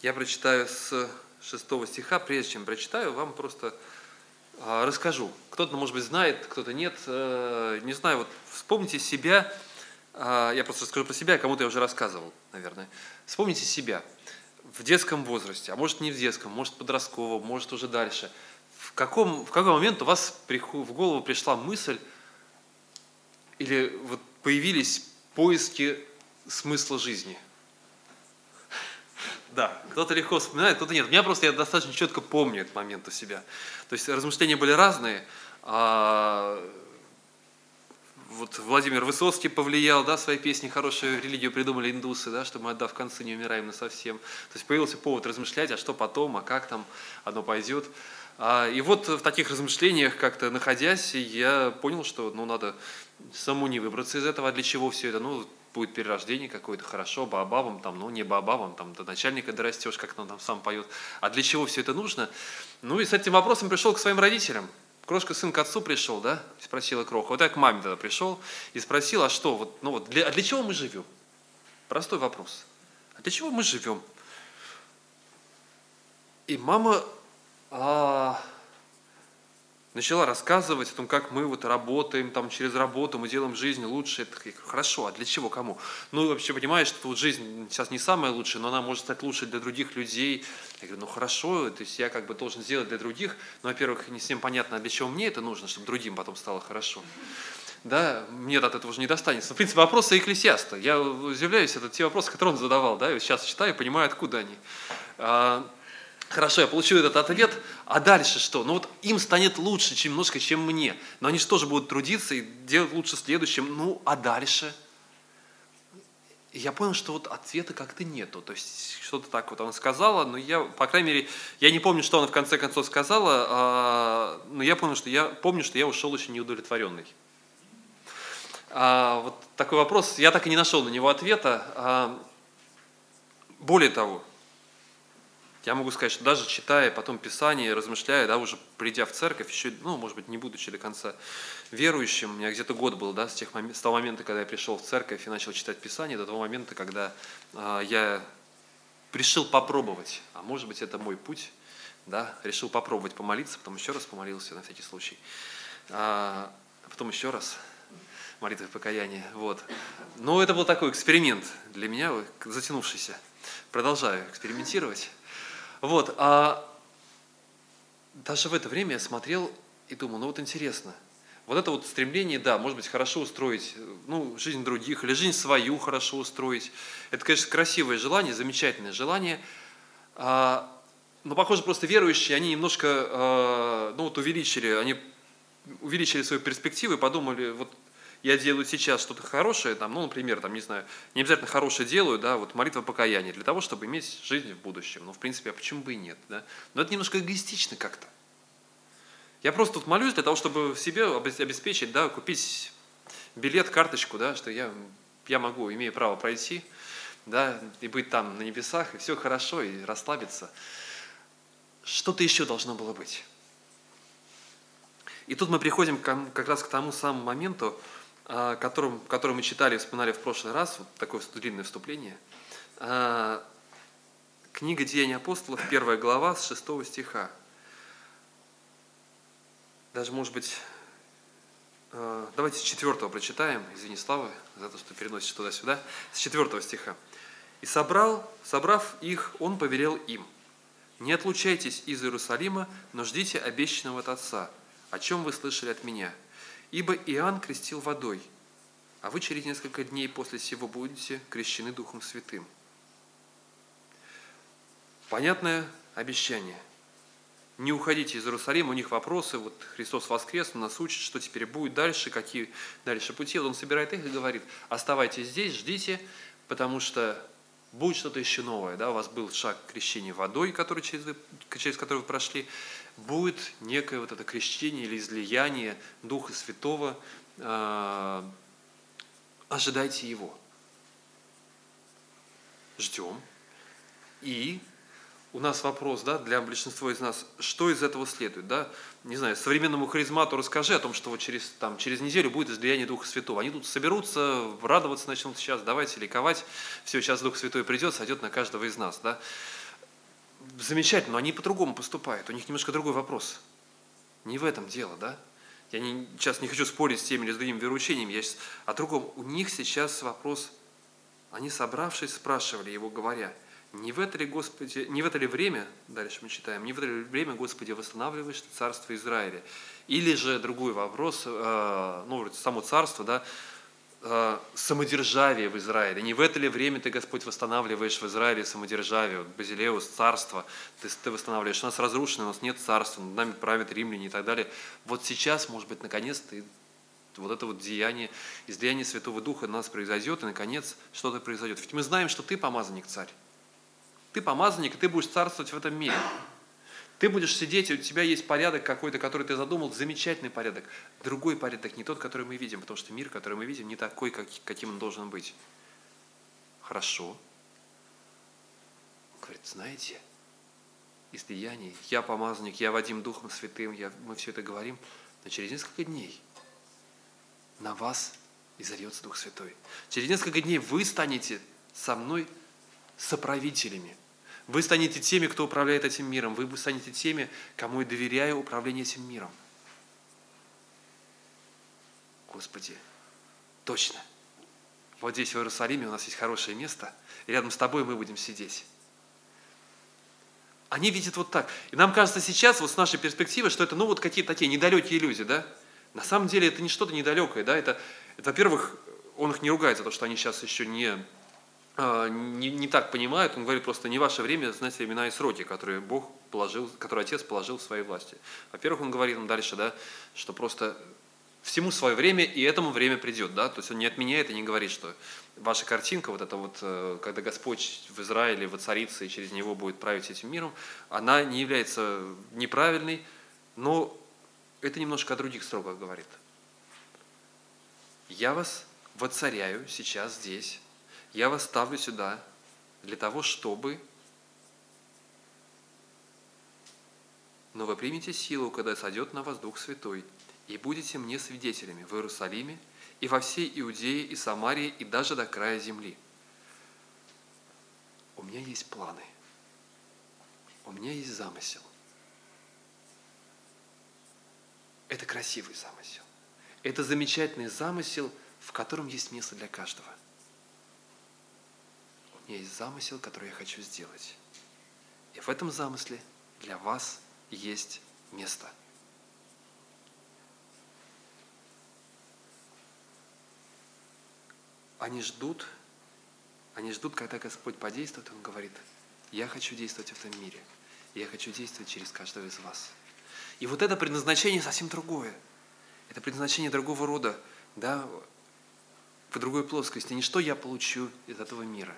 я прочитаю с 6 стиха, прежде чем прочитаю, вам просто а, расскажу. Кто-то, может быть, знает, кто-то нет. Э, Не знаю, вот вспомните себя, а, я просто расскажу про себя, кому-то я уже рассказывал, наверное. Вспомните себя в детском возрасте, а может не в детском, может подростковом, может уже дальше. В каком, в какой момент у вас в голову пришла мысль или вот появились поиски смысла жизни? Да, кто-то легко вспоминает, кто-то нет. Меня просто, я достаточно четко помню этот момент у себя. То есть размышления были разные. а, вот Владимир Высоцкий повлиял, да, своей песней хорошую религию придумали индусы, да, что мы, отдав концы, не умираем на совсем. То есть появился повод размышлять, а что потом, а как там оно пойдет. А, И вот в таких размышлениях, как-то находясь, я понял, что ну, надо саму не выбраться из этого, а для чего все это? Ну, будет перерождение какое-то, хорошо, баобабом, там, ну, не баобабом, там, до начальника дорастешь, как он там сам поет. А для чего все это нужно? Ну, и с этим вопросом пришел к своим родителям. Крошка сын к отцу пришел, да, спросила Кроха. Вот я к маме тогда пришел и спросил, а что, вот, ну вот, для, а для чего мы живем? Простой вопрос. А для чего мы живем? И мама а, начала рассказывать о том, как мы вот работаем, там через работу мы делаем жизнь лучше. Говорю, хорошо, а для чего, кому? Ну, вообще понимаешь, что вот жизнь сейчас не самая лучшая, но она может стать лучше для других людей. Я говорю, ну хорошо, то есть я как бы должен сделать для других, но, во-первых, не всем понятно, для чего мне это нужно, чтобы другим потом стало хорошо. Да, мне от этого уже не достанется. В принципе, вопросы Экклесиаста. Я удивляюсь, это те вопросы, которые он задавал, да, и сейчас читаю, понимаю, откуда они. А, Хорошо, я получу этот ответ, а дальше что? Ну вот им станет лучше, чем немножко, чем мне. Но они же тоже будут трудиться и делать лучше следующим. Ну, а дальше? И я понял, что вот ответа как-то нету. То есть что-то так вот она сказала, но я, по крайней мере, я не помню, что она в конце концов сказала, а, но я понял, что я помню, что я ушел очень неудовлетворенный. А, вот такой вопрос, я так и не нашел на него ответа. А, более того, я могу сказать, что даже читая потом Писание, размышляя, да, уже придя в церковь, еще, ну, может быть, не будучи до конца верующим, у меня где-то год был, да, с, тех момент, с того момента, когда я пришел в церковь и начал читать Писание, до того момента, когда а, я решил попробовать, а может быть, это мой путь, да, решил попробовать помолиться, потом еще раз помолился на всякий случай, а, потом еще раз, молитвы покаяния, вот. Но это был такой эксперимент для меня, затянувшийся. Продолжаю экспериментировать. Вот, а даже в это время я смотрел и думал, ну вот интересно, вот это вот стремление, да, может быть, хорошо устроить, ну, жизнь других или жизнь свою хорошо устроить. Это, конечно, красивое желание, замечательное желание. А, но, похоже, просто верующие, они немножко, а, ну, вот увеличили, они увеличили свою перспективу и подумали, вот я делаю сейчас что-то хорошее, там, ну, например, там, не знаю, не обязательно хорошее делаю, да, вот молитва покаяния, для того, чтобы иметь жизнь в будущем. Ну, в принципе, а почему бы и нет, да? Но это немножко эгоистично как-то. Я просто тут молюсь для того, чтобы себе обеспечить, да, купить билет, карточку, да, что я, я могу, имею право пройти, да, и быть там на небесах, и все хорошо, и расслабиться. Что-то еще должно было быть. И тут мы приходим как раз к тому самому моменту, которым, который мы читали вспоминали в прошлый раз, вот такое длинное вступление. А, книга Деяний апостолов, первая глава, с 6 стиха. Даже, может быть, а, давайте с 4 прочитаем, извини, Слава, за то, что переносишь туда-сюда, с 4 стиха. «И собрал, собрав их, он повелел им, «Не отлучайтесь из Иерусалима, но ждите обещанного от Отца, о чем вы слышали от меня. Ибо Иоанн крестил водой, а вы через несколько дней после сего будете крещены Духом Святым. Понятное обещание. Не уходите из Иерусалима, у них вопросы, вот Христос воскрес, он нас учит, что теперь будет дальше, какие дальше пути. Он собирает их и говорит, оставайтесь здесь, ждите, потому что будет что-то еще новое. Да? У вас был шаг крещения водой, который через, через который вы прошли, будет некое вот это крещение или излияние Духа Святого, э, ожидайте Его. Ждем. И у нас вопрос, да, для большинства из нас, что из этого следует, да? Не знаю, современному харизмату расскажи о том, что вот через, там, через неделю будет излияние Духа Святого. Они тут соберутся, радоваться начнут сейчас, давайте ликовать. Все, сейчас Дух Святой придет, сойдет на каждого из нас, да? Замечательно, но они по-другому поступают. У них немножко другой вопрос. Не в этом дело, да? Я не, сейчас не хочу спорить с теми или с другими вероучениями, я сейчас о другом. У них сейчас вопрос, они собравшись спрашивали его, говоря, не в это ли, Господи, не в это ли время, дальше мы читаем, не в это ли время, Господи, восстанавливаешь царство Израиля? Или же другой вопрос, э, ну, само царство, да, самодержавие в Израиле. Не в это ли время ты, Господь, восстанавливаешь в Израиле самодержавие, вот Базилеус, царство, ты, ты восстанавливаешь. У нас разрушено, у нас нет царства, над нами правят римляне и так далее. Вот сейчас, может быть, наконец ты вот это вот деяние, излияние Святого Духа на нас произойдет, и, наконец, что-то произойдет. Ведь мы знаем, что ты помазанник царь. Ты помазанник, и ты будешь царствовать в этом мире. Ты будешь сидеть, и у тебя есть порядок какой-то, который ты задумал, замечательный порядок. Другой порядок, не тот, который мы видим, потому что мир, который мы видим, не такой, как, каким он должен быть. Хорошо. говорит, знаете, из деяний, я помазанник, я Вадим Духом Святым, я, мы все это говорим, но через несколько дней на вас изольется Дух Святой. Через несколько дней вы станете со мной соправителями – вы станете теми, кто управляет этим миром. Вы станете теми, кому я доверяю управление этим миром. Господи, точно. Вот здесь, в Иерусалиме, у нас есть хорошее место, и рядом с тобой мы будем сидеть. Они видят вот так. И нам кажется сейчас, вот с нашей перспективы, что это, ну, вот какие-то такие недалекие иллюзии, да? На самом деле это не что-то недалекое, да? Это, это во-первых, он их не ругает за то, что они сейчас еще не не, не так понимают, он говорит просто не ваше время знать имена и сроки, которые Бог положил, которые Отец положил в своей власти. Во-первых, он говорит нам дальше, да, что просто всему свое время, и этому время придет. Да? То есть он не отменяет и не говорит, что ваша картинка, вот это вот, э, когда Господь в Израиле воцарится и через него будет править этим миром, она не является неправильной, но это немножко о других строках говорит. Я вас воцаряю сейчас здесь, я вас ставлю сюда для того, чтобы но вы примете силу, когда сойдет на вас Дух Святой, и будете мне свидетелями в Иерусалиме и во всей Иудее и Самарии и даже до края земли. У меня есть планы. У меня есть замысел. Это красивый замысел. Это замечательный замысел, в котором есть место для каждого есть замысел, который я хочу сделать. И в этом замысле для вас есть место. Они ждут, они ждут, когда Господь подействует, Он говорит, я хочу действовать в этом мире, я хочу действовать через каждого из вас. И вот это предназначение совсем другое. Это предназначение другого рода, да, по другой плоскости. Не что я получу из этого мира.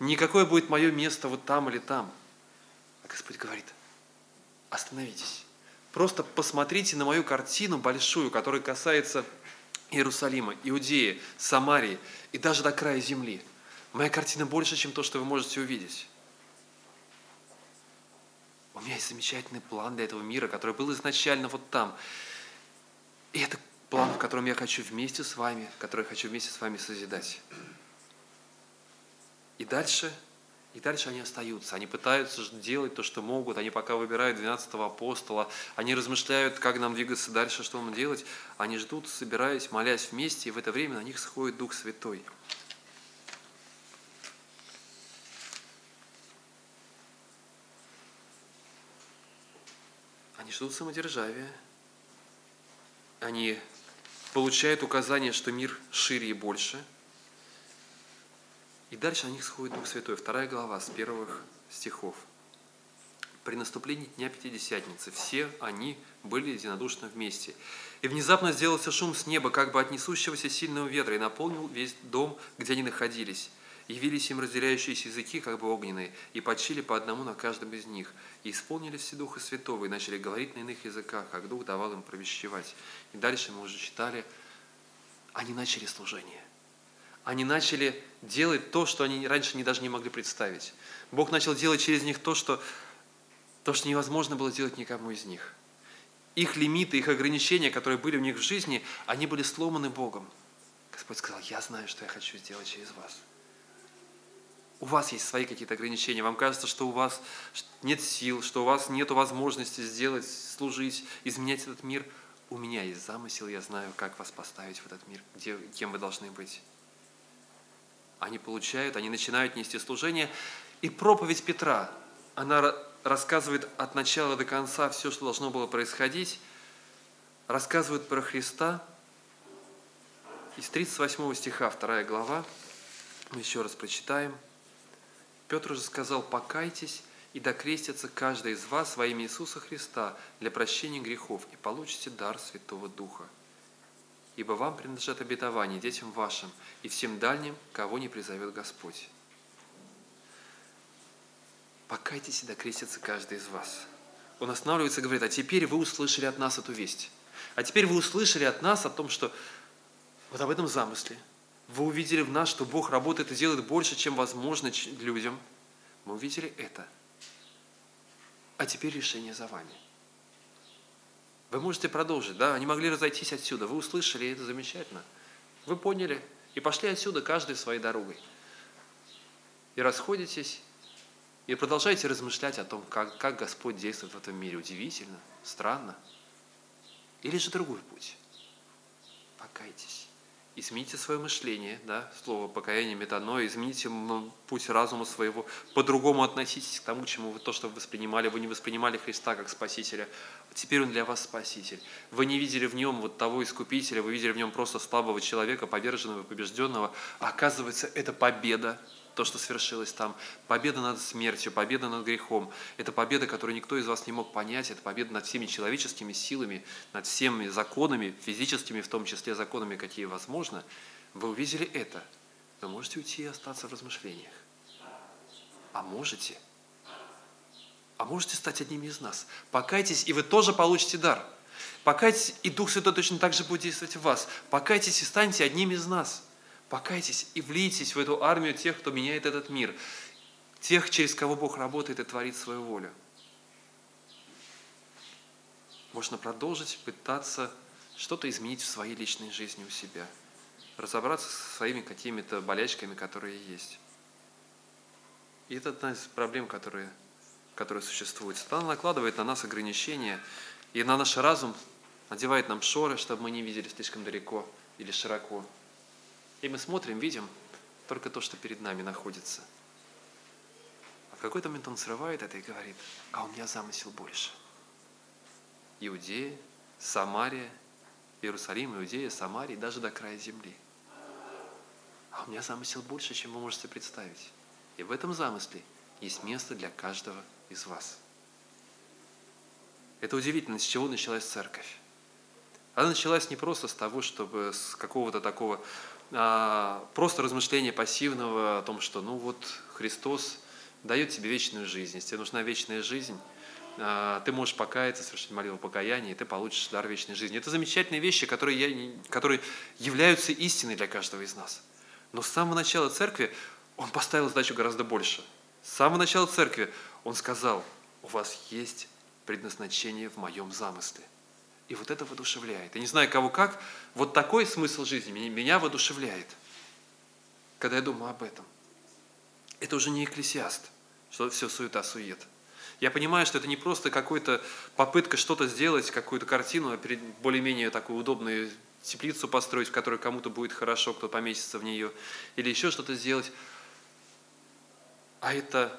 Не какое будет мое место вот там или там. А Господь говорит, остановитесь. Просто посмотрите на мою картину большую, которая касается Иерусалима, Иудеи, Самарии и даже до края земли. Моя картина больше, чем то, что вы можете увидеть. У меня есть замечательный план для этого мира, который был изначально вот там. И это план, в котором я хочу вместе с вами, который я хочу вместе с вами созидать. И дальше, и дальше они остаются. Они пытаются делать то, что могут. Они пока выбирают 12 апостола. Они размышляют, как нам двигаться дальше, что нам делать. Они ждут, собираясь, молясь вместе, и в это время на них сходит Дух Святой. Они ждут самодержавия. Они получают указание, что мир шире и больше. И дальше на них сходит Дух Святой. Вторая глава с первых стихов. При наступлении Дня Пятидесятницы все они были единодушно вместе. И внезапно сделался шум с неба, как бы от несущегося сильного ветра, и наполнил весь дом, где они находились. Явились им разделяющиеся языки, как бы огненные, и почили по одному на каждом из них. И исполнились все Духа Святого, и начали говорить на иных языках, как Дух давал им провещевать. И дальше мы уже читали, они начали служение. Они начали делать то, что они раньше не, даже не могли представить. Бог начал делать через них то, что, то, что невозможно было делать никому из них. Их лимиты, их ограничения, которые были у них в жизни, они были сломаны Богом. Господь сказал, я знаю, что я хочу сделать через вас. У вас есть свои какие-то ограничения. Вам кажется, что у вас нет сил, что у вас нет возможности сделать, служить, изменять этот мир. У меня есть замысел, я знаю, как вас поставить в этот мир, где, кем вы должны быть. Они получают, они начинают нести служение. И проповедь Петра, она рассказывает от начала до конца все, что должно было происходить, рассказывает про Христа. Из 38 стиха, 2 глава, мы еще раз прочитаем – Петр уже сказал, покайтесь и докрестится каждый из вас во имя Иисуса Христа для прощения грехов и получите дар Святого Духа. Ибо вам принадлежат обетования детям вашим и всем дальним, кого не призовет Господь. Покайтесь и докрестится каждый из вас. Он останавливается и говорит, а теперь вы услышали от нас эту весть. А теперь вы услышали от нас о том, что вот об этом замысле, вы увидели в нас, что Бог работает и делает больше, чем возможно людям. Мы увидели это. А теперь решение за вами. Вы можете продолжить, да? Они могли разойтись отсюда. Вы услышали, и это замечательно. Вы поняли и пошли отсюда каждый своей дорогой. И расходитесь, и продолжаете размышлять о том, как, как Господь действует в этом мире. Удивительно, странно. Или же другой путь. Покайтесь измените свое мышление, да, слово покаяние, метаноя, измените путь разума своего, по-другому относитесь к тому, чему вы то, что вы воспринимали, вы не воспринимали Христа как Спасителя, теперь Он для вас Спаситель. Вы не видели в Нем вот того Искупителя, вы видели в Нем просто слабого человека, поверженного, побежденного, оказывается, это победа, то, что свершилось там. Победа над смертью, победа над грехом. Это победа, которую никто из вас не мог понять. Это победа над всеми человеческими силами, над всеми законами, физическими, в том числе законами, какие возможно. Вы увидели это. Вы можете уйти и остаться в размышлениях. А можете. А можете стать одним из нас. Покайтесь, и вы тоже получите дар. Покайтесь, и Дух Святой точно так же будет действовать в вас. Покайтесь и станьте одним из нас – Покайтесь и влейтесь в эту армию тех, кто меняет этот мир, тех, через кого Бог работает и творит свою волю. Можно продолжить пытаться что-то изменить в своей личной жизни у себя, разобраться со своими какими-то болячками, которые есть. И это одна из проблем, которые, которые существуют. Сатана накладывает на нас ограничения, и на наш разум надевает нам шоры, чтобы мы не видели слишком далеко или широко. И мы смотрим, видим только то, что перед нами находится. А в какой-то момент он срывает это и говорит, а у меня замысел больше. Иудея, Самария, Иерусалим, Иудея, Самария, даже до края земли. А у меня замысел больше, чем вы можете представить. И в этом замысле есть место для каждого из вас. Это удивительно, с чего началась церковь. Она началась не просто с того, чтобы с какого-то такого просто размышления пассивного о том, что ну вот Христос дает тебе вечную жизнь. Если тебе нужна вечная жизнь, а, ты можешь покаяться, совершить молитву покаяния, и ты получишь дар вечной жизни. Это замечательные вещи, которые, я, которые являются истиной для каждого из нас. Но с самого начала церкви он поставил задачу гораздо больше. С самого начала церкви он сказал, у вас есть предназначение в моем замысле. И вот это воодушевляет. Я не знаю, кого как, вот такой смысл жизни меня воодушевляет, когда я думаю об этом. Это уже не экклесиаст, что все суета-сует. Я понимаю, что это не просто какая-то попытка что-то сделать, какую-то картину, а более-менее такую удобную теплицу построить, в которой кому-то будет хорошо, кто поместится в нее, или еще что-то сделать. А это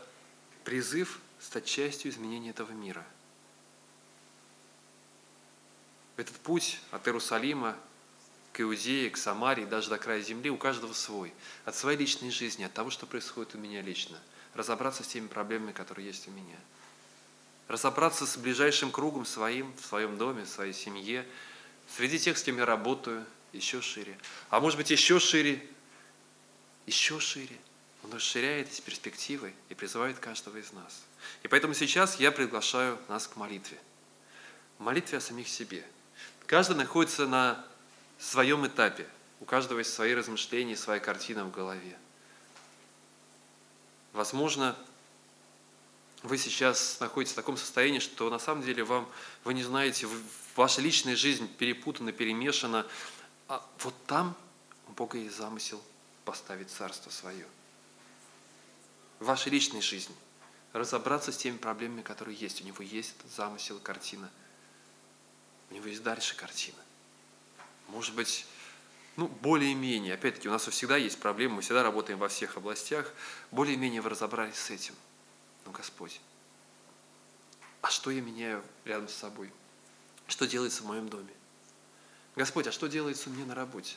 призыв стать частью изменения этого мира. Этот путь от Иерусалима к Иудее, к Самарии, даже до края земли, у каждого свой. От своей личной жизни, от того, что происходит у меня лично. Разобраться с теми проблемами, которые есть у меня. Разобраться с ближайшим кругом своим, в своем доме, в своей семье, среди тех, с кем я работаю, еще шире. А может быть, еще шире, еще шире. Он расширяет эти перспективы и призывает каждого из нас. И поэтому сейчас я приглашаю нас к молитве. Молитве о самих себе. Каждый находится на своем этапе. У каждого есть свои размышления, своя картина в голове. Возможно, вы сейчас находитесь в таком состоянии, что на самом деле вам, вы не знаете, ваша личная жизнь перепутана, перемешана. А вот там у Бога есть замысел поставить царство свое. В вашей личной жизни. Разобраться с теми проблемами, которые есть. У него есть замысел, картина. У него есть дальше картина может быть, ну, более-менее, опять-таки, у нас всегда есть проблемы, мы всегда работаем во всех областях, более-менее вы разобрались с этим. Ну, Господь, а что я меняю рядом с собой? Что делается в моем доме? Господь, а что делается у меня на работе?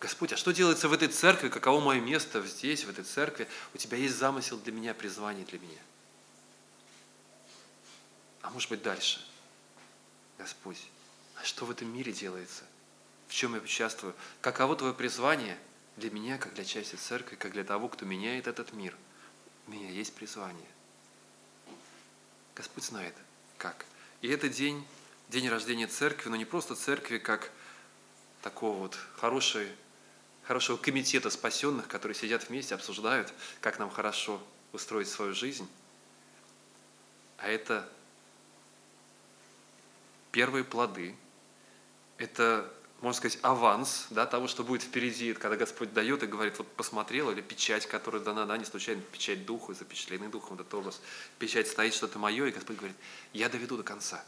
Господь, а что делается в этой церкви? Каково мое место здесь, в этой церкви? У тебя есть замысел для меня, призвание для меня. А может быть дальше? Господь, а что в этом мире делается? в чем я участвую, каково твое призвание для меня, как для части церкви, как для того, кто меняет этот мир. У меня есть призвание. Господь знает, как. И это день, день рождения церкви, но не просто церкви, как такого вот хорошего, хорошего комитета спасенных, которые сидят вместе, обсуждают, как нам хорошо устроить свою жизнь. А это первые плоды, это можно сказать, аванс да, того, что будет впереди, когда Господь дает и говорит, вот посмотрел, или печать, которая дана, да, не случайно, печать Духа, запечатленный Духом этот образ, печать стоит что-то мое, и Господь говорит, я доведу до конца.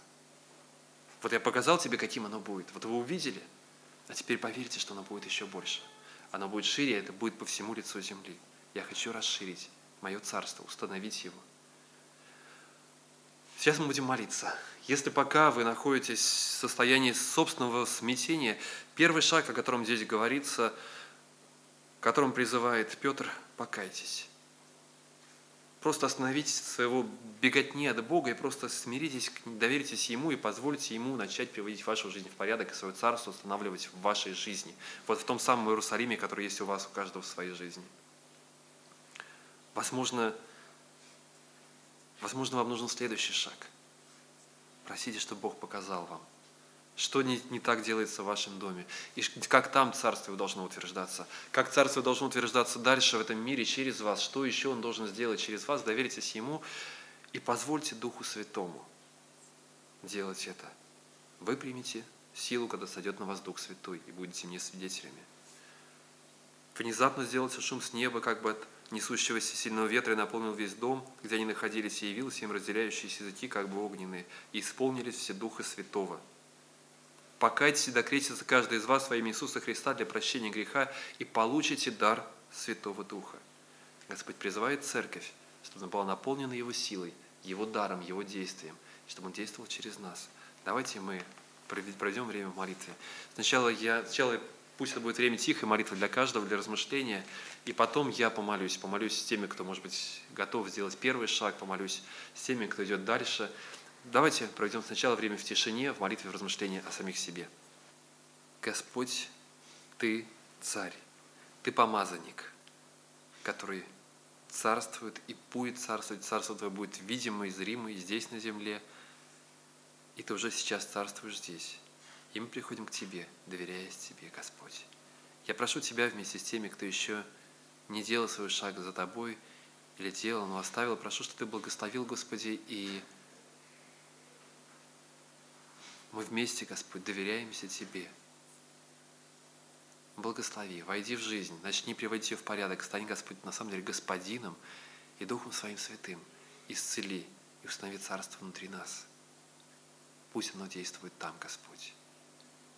Вот я показал тебе, каким оно будет. Вот вы увидели, а теперь поверьте, что оно будет еще больше. Оно будет шире, это будет по всему лицу земли. Я хочу расширить мое царство, установить его. Сейчас мы будем молиться. Если пока вы находитесь в состоянии собственного смятения, первый шаг, о котором здесь говорится, которым призывает Петр, покайтесь. Просто остановитесь своего беготни от Бога и просто смиритесь, доверитесь Ему и позвольте Ему начать приводить вашу жизнь в порядок и свое царство устанавливать в вашей жизни. Вот в том самом Иерусалиме, который есть у вас, у каждого в своей жизни. Возможно, возможно вам нужен следующий шаг – Просите, чтобы Бог показал вам, что не, не так делается в вашем доме, и как там Царство должно утверждаться, как Царство должно утверждаться дальше в этом мире через вас, что еще Он должен сделать через вас, доверитесь Ему и позвольте Духу Святому делать это. Вы примете силу, когда сойдет на вас Дух Святой, и будете мне свидетелями. Внезапно сделался шум с неба, как бы от несущегося сильного ветра и наполнил весь дом, где они находились, и явился им разделяющиеся языки, как бы огненные, и исполнились все Духа Святого. Покайтесь и докрестится каждый из вас во имя Иисуса Христа для прощения греха и получите дар Святого Духа. Господь призывает церковь, чтобы она была наполнена Его силой, Его даром, Его действием, чтобы Он действовал через нас. Давайте мы пройдем время в молитве. Сначала я, сначала Пусть это будет время тихой молитвы для каждого, для размышления. И потом я помолюсь. Помолюсь с теми, кто, может быть, готов сделать первый шаг. Помолюсь с теми, кто идет дальше. Давайте проведем сначала время в тишине, в молитве, в размышлении о самих себе. Господь, Ты царь, Ты помазанник, который царствует и будет царствовать. Царство Твое будет видимо и зримо и здесь на земле. И Ты уже сейчас царствуешь здесь. И мы приходим к Тебе, доверяясь Тебе, Господь. Я прошу Тебя вместе с теми, кто еще не делал свой шаг за Тобой или делал, но оставил, прошу, что Ты благословил, Господи, и мы вместе, Господь, доверяемся Тебе. Благослови, войди в жизнь, начни приводить ее в порядок, стань, Господь, на самом деле Господином и Духом Своим Святым. Исцели и установи Царство внутри нас. Пусть оно действует там, Господь.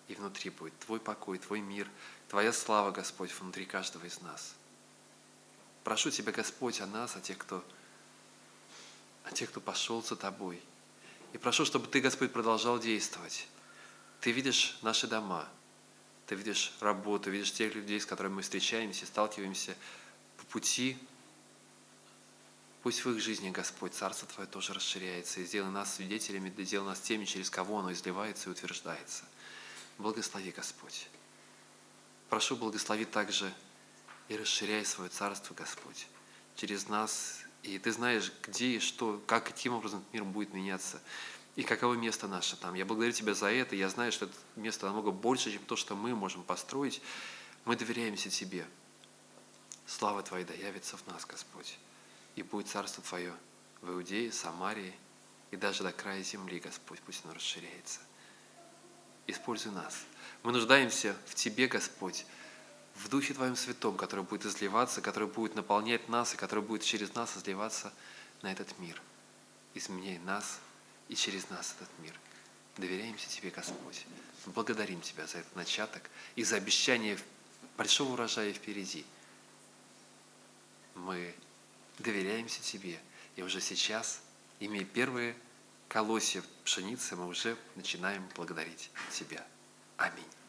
И внутри будет Твой покой, Твой мир, Твоя слава, Господь, внутри каждого из нас. Прошу Тебя, Господь, о нас, о тех, кто, о тех, кто пошел за Тобой – и прошу, чтобы Ты, Господь, продолжал действовать. Ты видишь наши дома, Ты видишь работу, видишь тех людей, с которыми мы встречаемся, сталкиваемся по пути. Пусть в их жизни, Господь, Царство Твое тоже расширяется, и сделай нас свидетелями, сделай нас теми, через кого оно изливается и утверждается. Благослови, Господь. Прошу, благослови также и расширяй свое Царство, Господь, через нас и ты знаешь, где и что, как, каким образом мир будет меняться, и каково место наше там. Я благодарю Тебя за это, я знаю, что это место намного больше, чем то, что мы можем построить. Мы доверяемся Тебе. Слава Твоя да явится в нас, Господь, и будет Царство Твое в Иудее, Самарии и даже до края земли, Господь, пусть оно расширяется. Используй нас. Мы нуждаемся в Тебе, Господь, в Духе Твоем Святом, который будет изливаться, который будет наполнять нас и который будет через нас изливаться на этот мир. Изменяй нас и через нас этот мир. Доверяемся Тебе, Господь. Благодарим Тебя за этот начаток и за обещание большого урожая впереди. Мы доверяемся Тебе, и уже сейчас, имея первые колосья пшеницы, мы уже начинаем благодарить Тебя. Аминь.